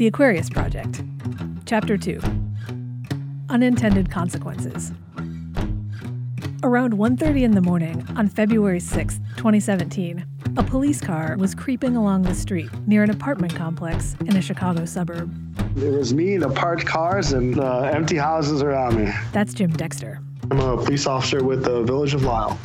The Aquarius Project, Chapter 2 Unintended Consequences. Around 1:30 in the morning on February 6, 2017, a police car was creeping along the street near an apartment complex in a Chicago suburb. It was me, and the parked cars, and uh, empty houses around me. That's Jim Dexter. I'm a police officer with the Village of Lisle.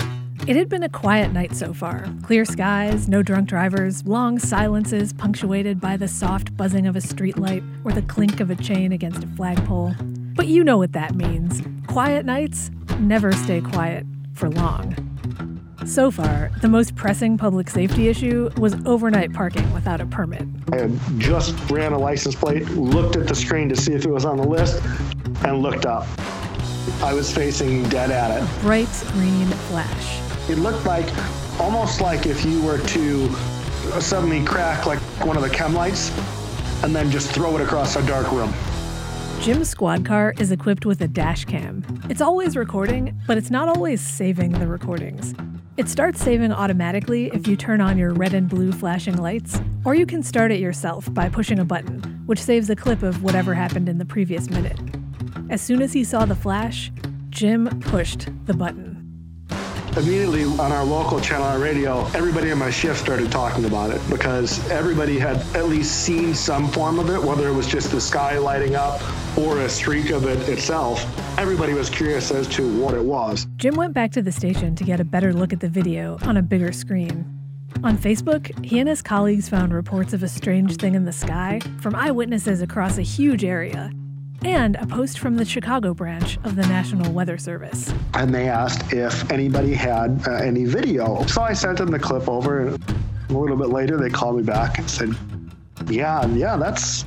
It had been a quiet night so far. Clear skies, no drunk drivers, long silences punctuated by the soft buzzing of a streetlight or the clink of a chain against a flagpole. But you know what that means. Quiet nights never stay quiet for long. So far, the most pressing public safety issue was overnight parking without a permit. I had just ran a license plate, looked at the screen to see if it was on the list, and looked up. I was facing dead at it. Bright green flash. It looked like almost like if you were to suddenly crack like one of the chem lights and then just throw it across a dark room. Jim's squad car is equipped with a dash cam. It's always recording, but it's not always saving the recordings. It starts saving automatically if you turn on your red and blue flashing lights, or you can start it yourself by pushing a button, which saves a clip of whatever happened in the previous minute. As soon as he saw the flash, Jim pushed the button. Immediately on our local channel on radio, everybody in my shift started talking about it because everybody had at least seen some form of it, whether it was just the sky lighting up or a streak of it itself. Everybody was curious as to what it was. Jim went back to the station to get a better look at the video on a bigger screen. On Facebook, he and his colleagues found reports of a strange thing in the sky from eyewitnesses across a huge area and a post from the Chicago branch of the National Weather Service. And they asked if anybody had uh, any video. So I sent them the clip over, and a little bit later they called me back and said, "Yeah, yeah, that's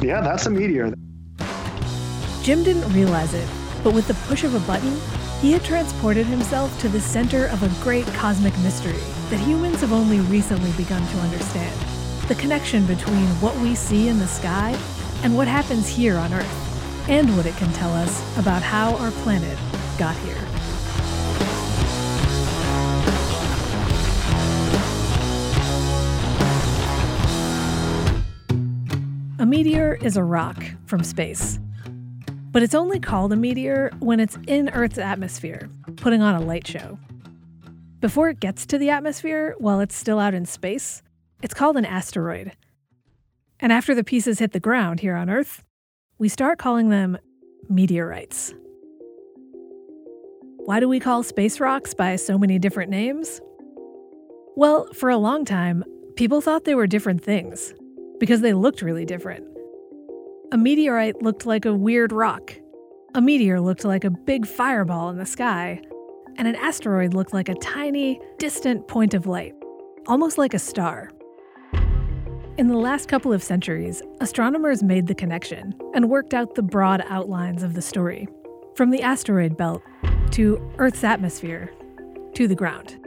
yeah, that's a meteor." Jim didn't realize it, but with the push of a button, he had transported himself to the center of a great cosmic mystery that humans have only recently begun to understand. The connection between what we see in the sky and what happens here on Earth, and what it can tell us about how our planet got here. A meteor is a rock from space. But it's only called a meteor when it's in Earth's atmosphere, putting on a light show. Before it gets to the atmosphere, while it's still out in space, it's called an asteroid. And after the pieces hit the ground here on Earth, we start calling them meteorites. Why do we call space rocks by so many different names? Well, for a long time, people thought they were different things because they looked really different. A meteorite looked like a weird rock, a meteor looked like a big fireball in the sky, and an asteroid looked like a tiny, distant point of light, almost like a star. In the last couple of centuries, astronomers made the connection and worked out the broad outlines of the story from the asteroid belt to Earth's atmosphere to the ground.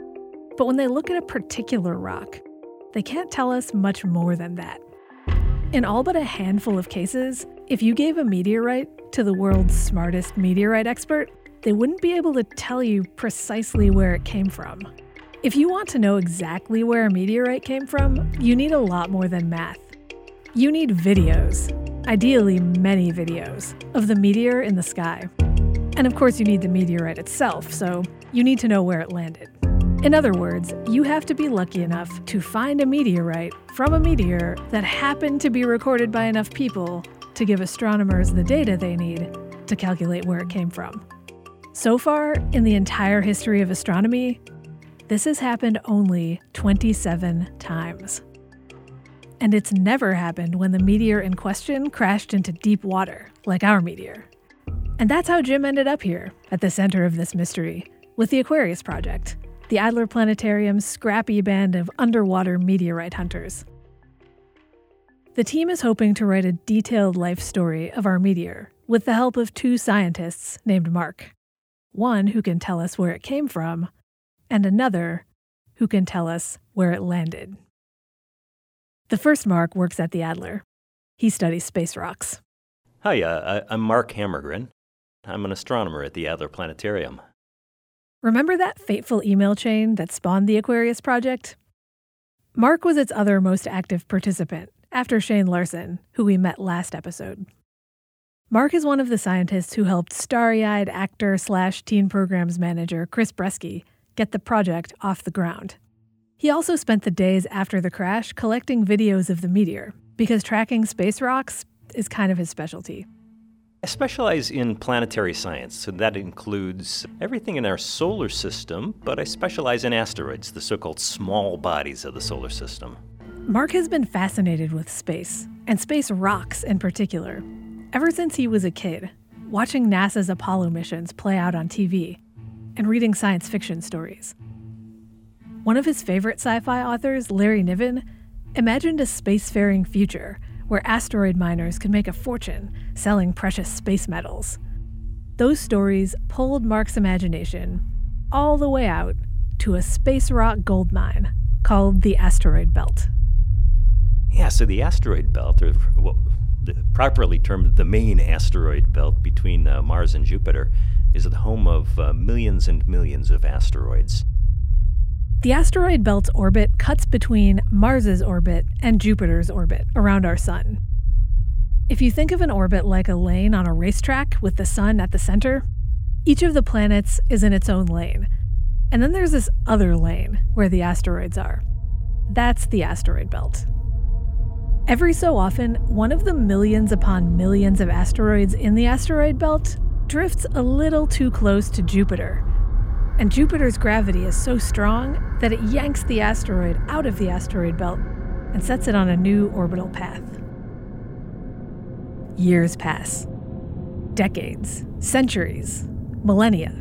But when they look at a particular rock, they can't tell us much more than that. In all but a handful of cases, if you gave a meteorite to the world's smartest meteorite expert, they wouldn't be able to tell you precisely where it came from. If you want to know exactly where a meteorite came from, you need a lot more than math. You need videos, ideally many videos, of the meteor in the sky. And of course, you need the meteorite itself, so you need to know where it landed. In other words, you have to be lucky enough to find a meteorite from a meteor that happened to be recorded by enough people to give astronomers the data they need to calculate where it came from. So far, in the entire history of astronomy, this has happened only 27 times. And it's never happened when the meteor in question crashed into deep water, like our meteor. And that's how Jim ended up here, at the center of this mystery, with the Aquarius Project, the Adler Planetarium's scrappy band of underwater meteorite hunters. The team is hoping to write a detailed life story of our meteor with the help of two scientists named Mark. One who can tell us where it came from, and another who can tell us where it landed. The first Mark works at the Adler. He studies space rocks. Hi, uh, I'm Mark Hammergren. I'm an astronomer at the Adler Planetarium. Remember that fateful email chain that spawned the Aquarius Project? Mark was its other most active participant, after Shane Larson, who we met last episode. Mark is one of the scientists who helped starry eyed actor slash teen programs manager Chris Bresky get the project off the ground. He also spent the days after the crash collecting videos of the meteor, because tracking space rocks is kind of his specialty. I specialize in planetary science, so that includes everything in our solar system, but I specialize in asteroids, the so called small bodies of the solar system. Mark has been fascinated with space, and space rocks in particular, ever since he was a kid, watching NASA's Apollo missions play out on TV and reading science fiction stories. One of his favorite sci fi authors, Larry Niven, imagined a spacefaring future where asteroid miners could make a fortune selling precious space metals. Those stories pulled Mark's imagination all the way out to a space rock gold mine called the Asteroid Belt. Yeah, so the asteroid belt, or well, properly termed the main asteroid belt between uh, Mars and Jupiter, is the home of uh, millions and millions of asteroids. The asteroid belt's orbit cuts between Mars's orbit and Jupiter's orbit around our sun. If you think of an orbit like a lane on a racetrack with the sun at the center, each of the planets is in its own lane. And then there's this other lane where the asteroids are. That's the asteroid belt. Every so often, one of the millions upon millions of asteroids in the asteroid belt drifts a little too close to Jupiter and Jupiter's gravity is so strong that it yanks the asteroid out of the asteroid belt and sets it on a new orbital path. Years pass. Decades, centuries, millennia.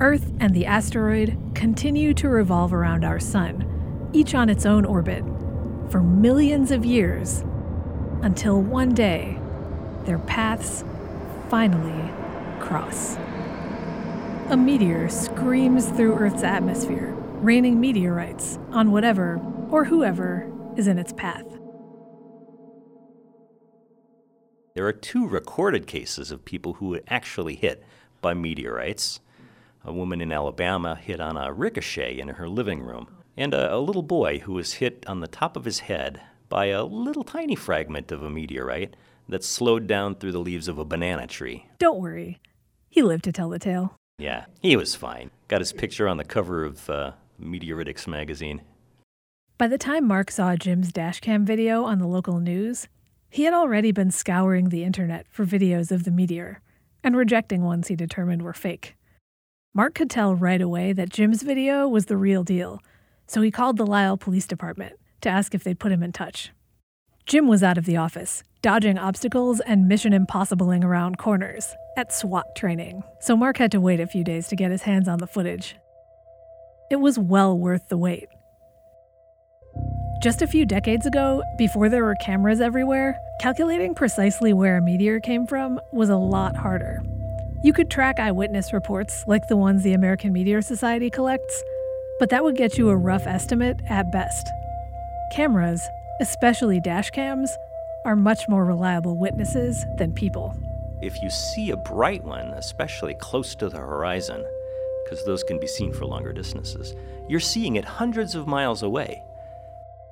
Earth and the asteroid continue to revolve around our sun, each on its own orbit, for millions of years, until one day their paths finally cross. A meteor screams through Earth's atmosphere, raining meteorites on whatever or whoever is in its path. There are two recorded cases of people who were actually hit by meteorites. A woman in Alabama hit on a ricochet in her living room, and a, a little boy who was hit on the top of his head by a little tiny fragment of a meteorite that slowed down through the leaves of a banana tree. Don't worry, he lived to tell the tale. Yeah, he was fine. Got his picture on the cover of uh, Meteoritics magazine. By the time Mark saw Jim's dashcam video on the local news, he had already been scouring the internet for videos of the meteor and rejecting ones he determined were fake. Mark could tell right away that Jim's video was the real deal, so he called the Lisle Police Department to ask if they'd put him in touch. Jim was out of the office, dodging obstacles and mission impossibling around corners at SWAT training, so Mark had to wait a few days to get his hands on the footage. It was well worth the wait. Just a few decades ago, before there were cameras everywhere, calculating precisely where a meteor came from was a lot harder. You could track eyewitness reports like the ones the American Meteor Society collects, but that would get you a rough estimate at best. Cameras, especially dash cams, are much more reliable witnesses than people. If you see a bright one, especially close to the horizon, because those can be seen for longer distances, you're seeing it hundreds of miles away.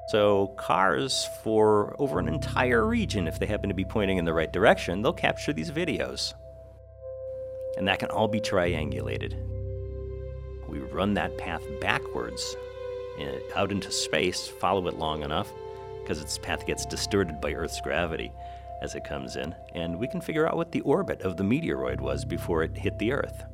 So, cars for over an entire region, if they happen to be pointing in the right direction, they'll capture these videos. And that can all be triangulated. We run that path backwards eh, out into space, follow it long enough, because its path gets distorted by Earth's gravity as it comes in, and we can figure out what the orbit of the meteoroid was before it hit the Earth.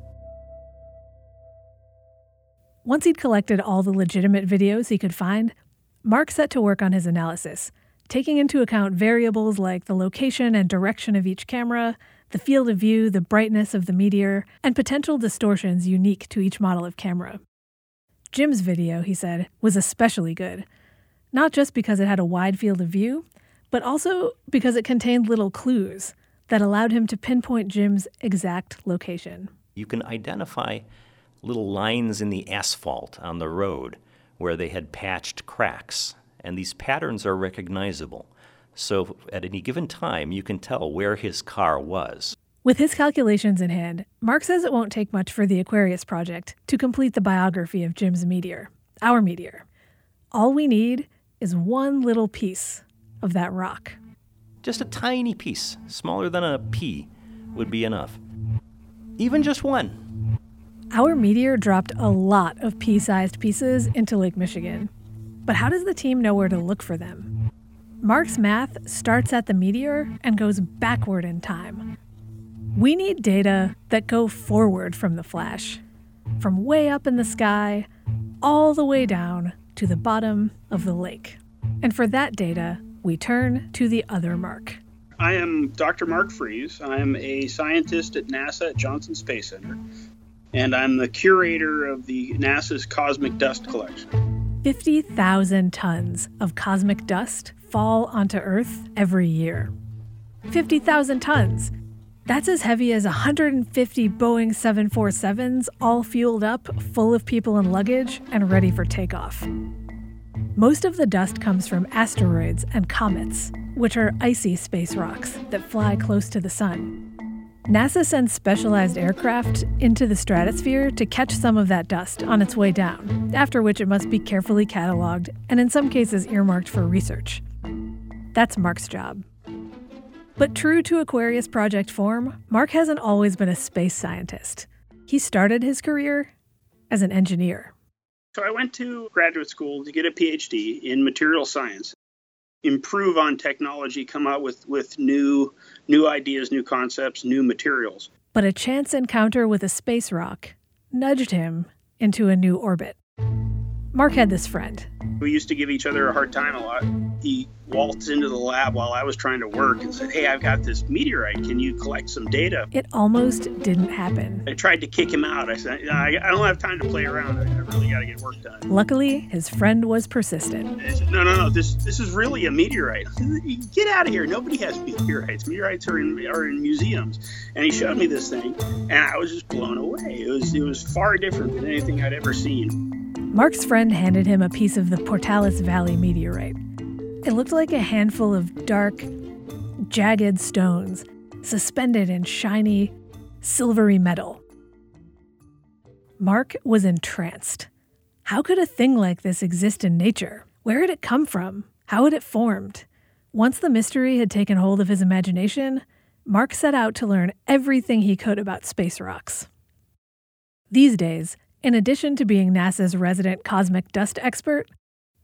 Once he'd collected all the legitimate videos he could find, Mark set to work on his analysis, taking into account variables like the location and direction of each camera, the field of view, the brightness of the meteor, and potential distortions unique to each model of camera. Jim's video, he said, was especially good not just because it had a wide field of view, but also because it contained little clues that allowed him to pinpoint Jim's exact location. You can identify little lines in the asphalt on the road where they had patched cracks, and these patterns are recognizable. So at any given time, you can tell where his car was. With his calculations in hand, Mark says it won't take much for the Aquarius project to complete the biography of Jim's meteor, our meteor. All we need is one little piece of that rock. Just a tiny piece, smaller than a pea, would be enough. Even just one. Our meteor dropped a lot of pea sized pieces into Lake Michigan. But how does the team know where to look for them? Mark's math starts at the meteor and goes backward in time. We need data that go forward from the flash, from way up in the sky all the way down to the bottom of the lake. And for that data, we turn to the other Mark. I am Dr. Mark Fries. I'm a scientist at NASA at Johnson Space Center, and I'm the curator of the NASA's Cosmic Dust Collection. 50,000 tons of cosmic dust fall onto Earth every year. 50,000 tons. That's as heavy as 150 Boeing 747s, all fueled up, full of people and luggage, and ready for takeoff. Most of the dust comes from asteroids and comets, which are icy space rocks that fly close to the sun. NASA sends specialized aircraft into the stratosphere to catch some of that dust on its way down, after which it must be carefully cataloged and in some cases earmarked for research. That's Mark's job. But true to Aquarius Project form, Mark hasn't always been a space scientist. He started his career as an engineer. So I went to graduate school to get a PhD in material science, improve on technology, come out with, with new new ideas, new concepts, new materials. But a chance encounter with a space rock nudged him into a new orbit. Mark had this friend. We used to give each other a hard time a lot. He waltzed into the lab while I was trying to work and said, Hey, I've got this meteorite. Can you collect some data? It almost didn't happen. I tried to kick him out. I said, I, don't have time to play around. I really got to get work done. Luckily, his friend was persistent. Said, no, no, no. This this is really a meteorite. Get out of here. Nobody has meteorites. Meteorites are in, are in museums. And he showed me this thing, and I was just blown away. It was, it was far different than anything I'd ever seen. Mark's friend handed him a piece of the Portales Valley meteorite. It looked like a handful of dark, jagged stones suspended in shiny, silvery metal. Mark was entranced. How could a thing like this exist in nature? Where had it come from? How had it formed? Once the mystery had taken hold of his imagination, Mark set out to learn everything he could about space rocks. These days, in addition to being NASA's resident cosmic dust expert,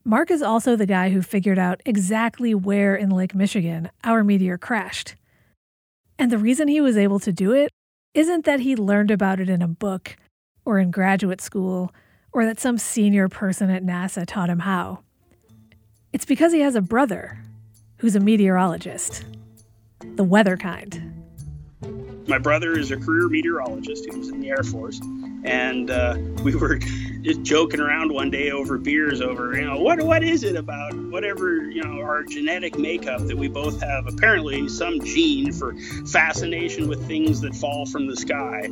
Mark is also the guy who figured out exactly where in Lake Michigan our meteor crashed. And the reason he was able to do it isn't that he learned about it in a book or in graduate school or that some senior person at NASA taught him how. It's because he has a brother who's a meteorologist, the weather kind. My brother is a career meteorologist. He was in the Air Force and uh, we were just joking around one day over beers over you know what what is it about whatever you know our genetic makeup that we both have apparently some gene for fascination with things that fall from the sky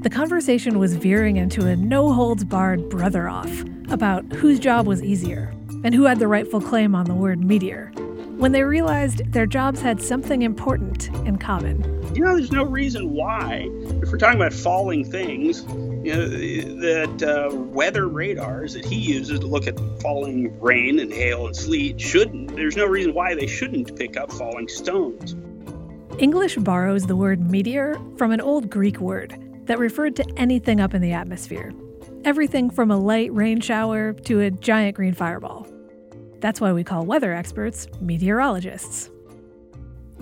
the conversation was veering into a no holds barred brother off about whose job was easier and who had the rightful claim on the word meteor when they realized their jobs had something important in common. You know, there's no reason why, if we're talking about falling things, you know, that uh, weather radars that he uses to look at falling rain and hail and sleet shouldn't. There's no reason why they shouldn't pick up falling stones. English borrows the word meteor from an old Greek word that referred to anything up in the atmosphere. Everything from a light rain shower to a giant green fireball. That's why we call weather experts meteorologists.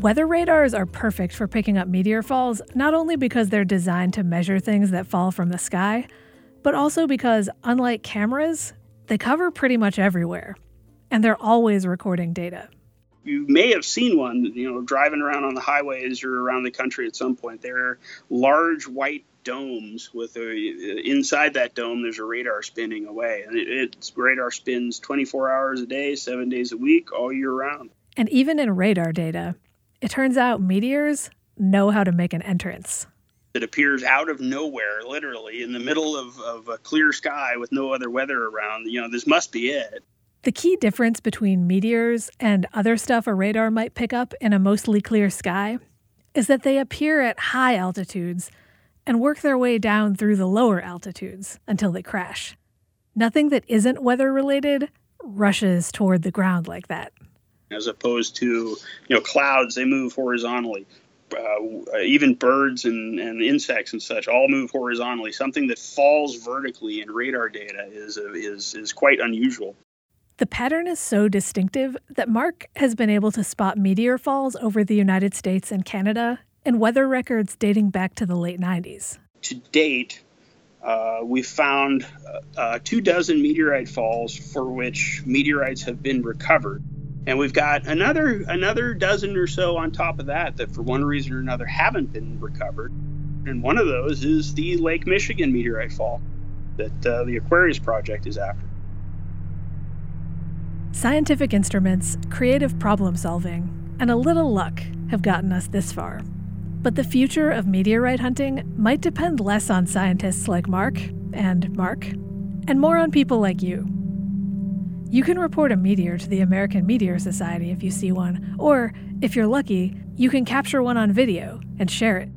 Weather radars are perfect for picking up meteor falls, not only because they're designed to measure things that fall from the sky, but also because, unlike cameras, they cover pretty much everywhere, and they're always recording data. You may have seen one, you know, driving around on the highways or around the country at some point. They're large white domes with a inside that dome there's a radar spinning away and it, it's radar spins 24 hours a day seven days a week all year round and even in radar data it turns out meteors know how to make an entrance it appears out of nowhere literally in the middle of, of a clear sky with no other weather around you know this must be it the key difference between meteors and other stuff a radar might pick up in a mostly clear sky is that they appear at high altitudes and work their way down through the lower altitudes until they crash. Nothing that isn't weather related rushes toward the ground like that. As opposed to you know clouds. They move horizontally. Uh, even birds and, and insects and such all move horizontally. Something that falls vertically in radar data is is is quite unusual. The pattern is so distinctive that Mark has been able to spot meteor falls over the United States and Canada in weather records dating back to the late 90s. To date, uh, we've found uh, two dozen meteorite falls for which meteorites have been recovered. And we've got another another dozen or so on top of that that for one reason or another haven't been recovered. And one of those is the Lake Michigan meteorite fall that uh, the Aquarius project is after. Scientific instruments, creative problem solving, and a little luck have gotten us this far. But the future of meteorite hunting might depend less on scientists like Mark and Mark, and more on people like you. You can report a meteor to the American Meteor Society if you see one, or, if you're lucky, you can capture one on video and share it.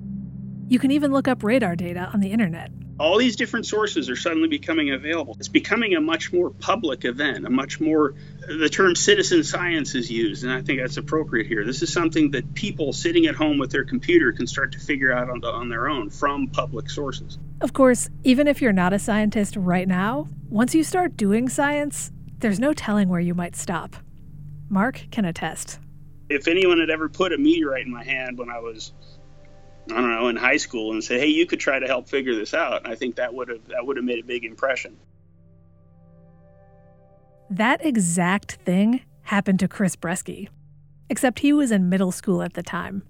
You can even look up radar data on the internet all these different sources are suddenly becoming available. It's becoming a much more public event, a much more, the term citizen science is used, and I think that's appropriate here. This is something that people sitting at home with their computer can start to figure out on, the, on their own from public sources. Of course, even if you're not a scientist right now, once you start doing science, there's no telling where you might stop. Mark can attest. If anyone had ever put a meteorite in my hand when I was I don't know, in high school and said, "Hey, you could try to help figure this out." I think that would have that would have made a big impression. That exact thing happened to Chris Bresky, except he was in middle school at the time.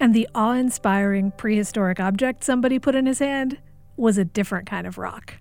And the awe-inspiring prehistoric object somebody put in his hand was a different kind of rock.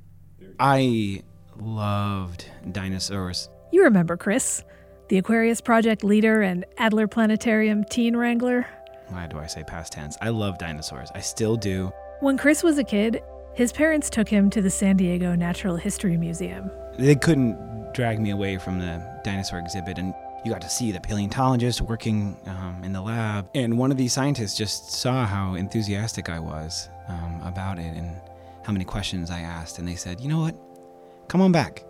I loved dinosaurs. You remember Chris, the Aquarius Project leader and Adler Planetarium teen wrangler? why do I say past tense? I love dinosaurs. I still do. When Chris was a kid, his parents took him to the San Diego Natural History Museum. They couldn't drag me away from the dinosaur exhibit, and you got to see the paleontologist working um, in the lab. And one of these scientists just saw how enthusiastic I was um, about it and how many questions I asked. And they said, you know what? Come on back.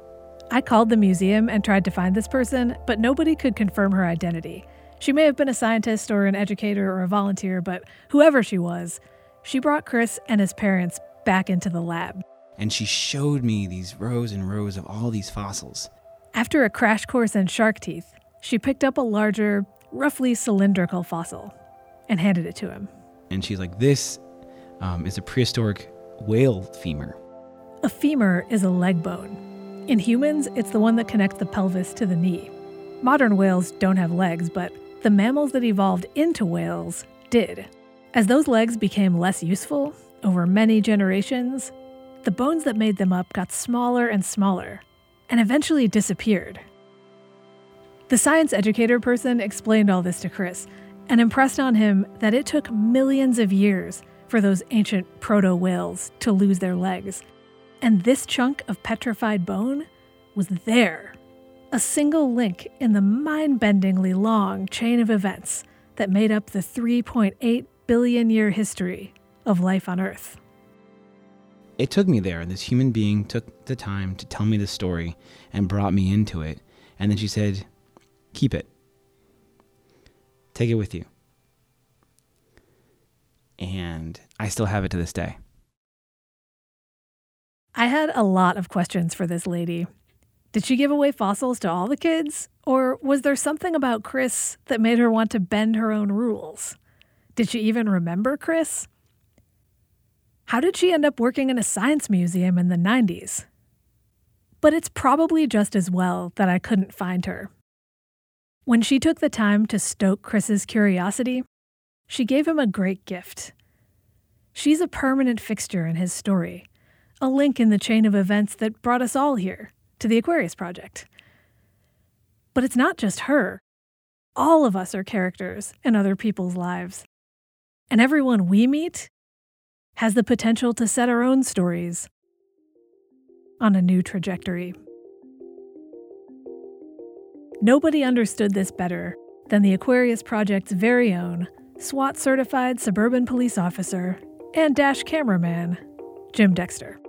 I called the museum and tried to find this person, but nobody could confirm her identity. She may have been a scientist or an educator or a volunteer, but whoever she was, she brought Chris and his parents back into the lab. And she showed me these rows and rows of all these fossils. After a crash course in shark teeth, she picked up a larger, roughly cylindrical fossil and handed it to him. And she's like, This um, is a prehistoric whale femur. A femur is a leg bone. In humans, it's the one that connects the pelvis to the knee. Modern whales don't have legs, but the mammals that evolved into whales did. As those legs became less useful over many generations, the bones that made them up got smaller and smaller and eventually disappeared. The science educator person explained all this to Chris and impressed on him that it took millions of years for those ancient proto whales to lose their legs. And this chunk of petrified bone was there a single link in the mind bendingly long chain of events that made up the 3.8 billion year history of life on Earth. It took me there, and this human being took the time to tell me the story and brought me into it. And then she said, Keep it, take it with you. And I still have it to this day. I had a lot of questions for this lady, did she give away fossils to all the kids? Or was there something about Chris that made her want to bend her own rules? Did she even remember Chris? How did she end up working in a science museum in the 90s? But it's probably just as well that I couldn't find her. When she took the time to stoke Chris's curiosity, she gave him a great gift. She's a permanent fixture in his story, a link in the chain of events that brought us all here to the Aquarius Project. But it's not just her. All of us are characters in other people's lives. And everyone we meet has the potential to set our own stories on a new trajectory. Nobody understood this better than the Aquarius Project's very own SWAT certified suburban police officer and dash cameraman, Jim Dexter.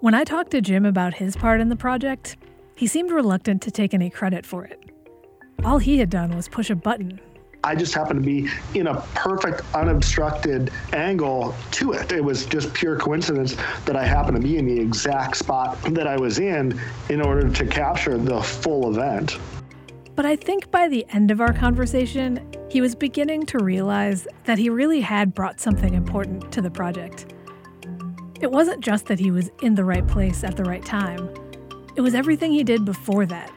When I talked to Jim about his part in the project, he seemed reluctant to take any credit for it. All he had done was push a button. I just happened to be in a perfect, unobstructed angle to it. It was just pure coincidence that I happened to be in the exact spot that I was in in order to capture the full event. But I think by the end of our conversation, he was beginning to realize that he really had brought something important to the project. It wasn't just that he was in the right place at the right time, it was everything he did before that.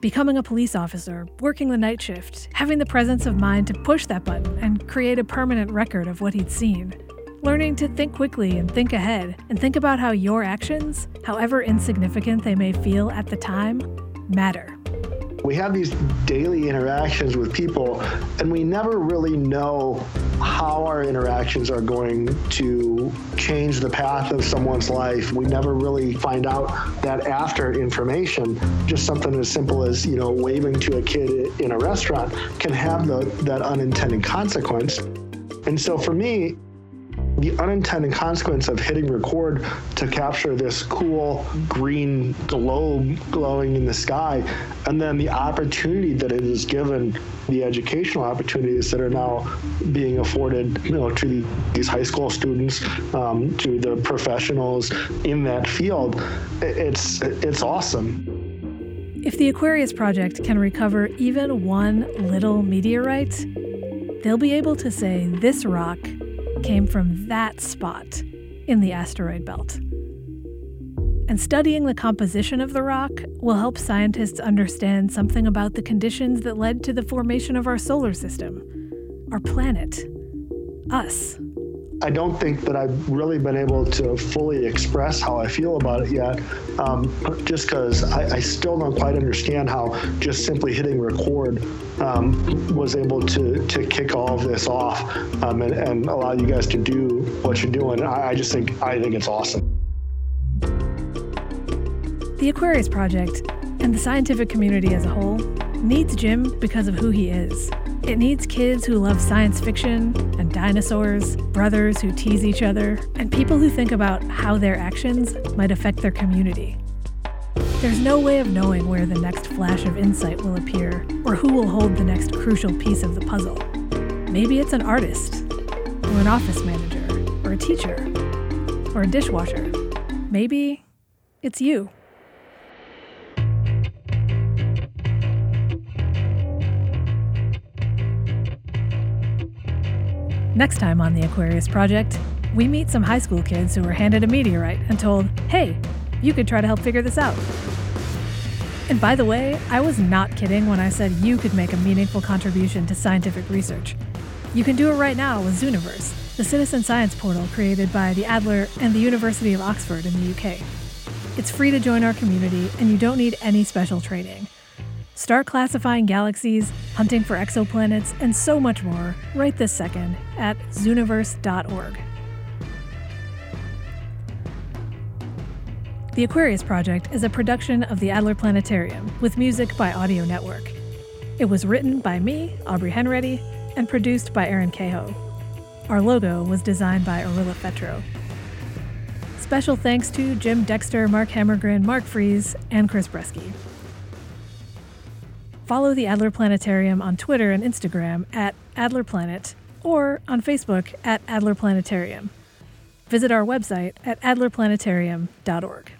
Becoming a police officer, working the night shift, having the presence of mind to push that button and create a permanent record of what he'd seen. Learning to think quickly and think ahead, and think about how your actions, however insignificant they may feel at the time, matter we have these daily interactions with people, and we never really know how our interactions are going to change the path of someone's life. We never really find out that after information. Just something as simple as, you know, waving to a kid in a restaurant can have the, that unintended consequence. And so for me, the unintended consequence of hitting record to capture this cool green globe glowing in the sky, and then the opportunity that it has given the educational opportunities that are now being afforded, you know, to these high school students, um, to the professionals in that field, it's it's awesome. If the Aquarius Project can recover even one little meteorite, they'll be able to say this rock came from that spot in the asteroid belt. And studying the composition of the rock will help scientists understand something about the conditions that led to the formation of our solar system, our planet, us. I don't think that I've really been able to fully express how I feel about it yet, um, just because I, I, still don't quite understand how just simply hitting record um, was able to to kick all of this off um, and, and, allow you guys to do what you're doing. I, I just think I think it's awesome. The Aquarius Project and the scientific community as a whole needs Jim because of who he is. It needs kids who love science fiction and dinosaurs, brothers who tease each other, and people who think about how their actions might affect their community. There's no way of knowing where the next flash of insight will appear or who will hold the next crucial piece of the puzzle. Maybe it's an artist, or an office manager, or a teacher, or a dishwasher. Maybe it's you. Next time on the Aquarius Project, we meet some high school kids who were handed a meteorite and told, hey, you could try to help figure this out. And by the way, I was not kidding when I said you could make a meaningful contribution to scientific research. You can do it right now with Zooniverse, the citizen science portal created by the Adler and the University of Oxford in the UK. It's free to join our community, and you don't need any special training. Start classifying galaxies, hunting for exoplanets, and so much more right this second at zooniverse.org. The Aquarius Project is a production of the Adler Planetarium with music by Audio Network. It was written by me, Aubrey Henready, and produced by Aaron Cahoe. Our logo was designed by Orilla Fetro. Special thanks to Jim Dexter, Mark Hammergren, Mark Fries, and Chris Bresky. Follow the Adler Planetarium on Twitter and Instagram at Adler Planet or on Facebook at Adler Planetarium. Visit our website at adlerplanetarium.org.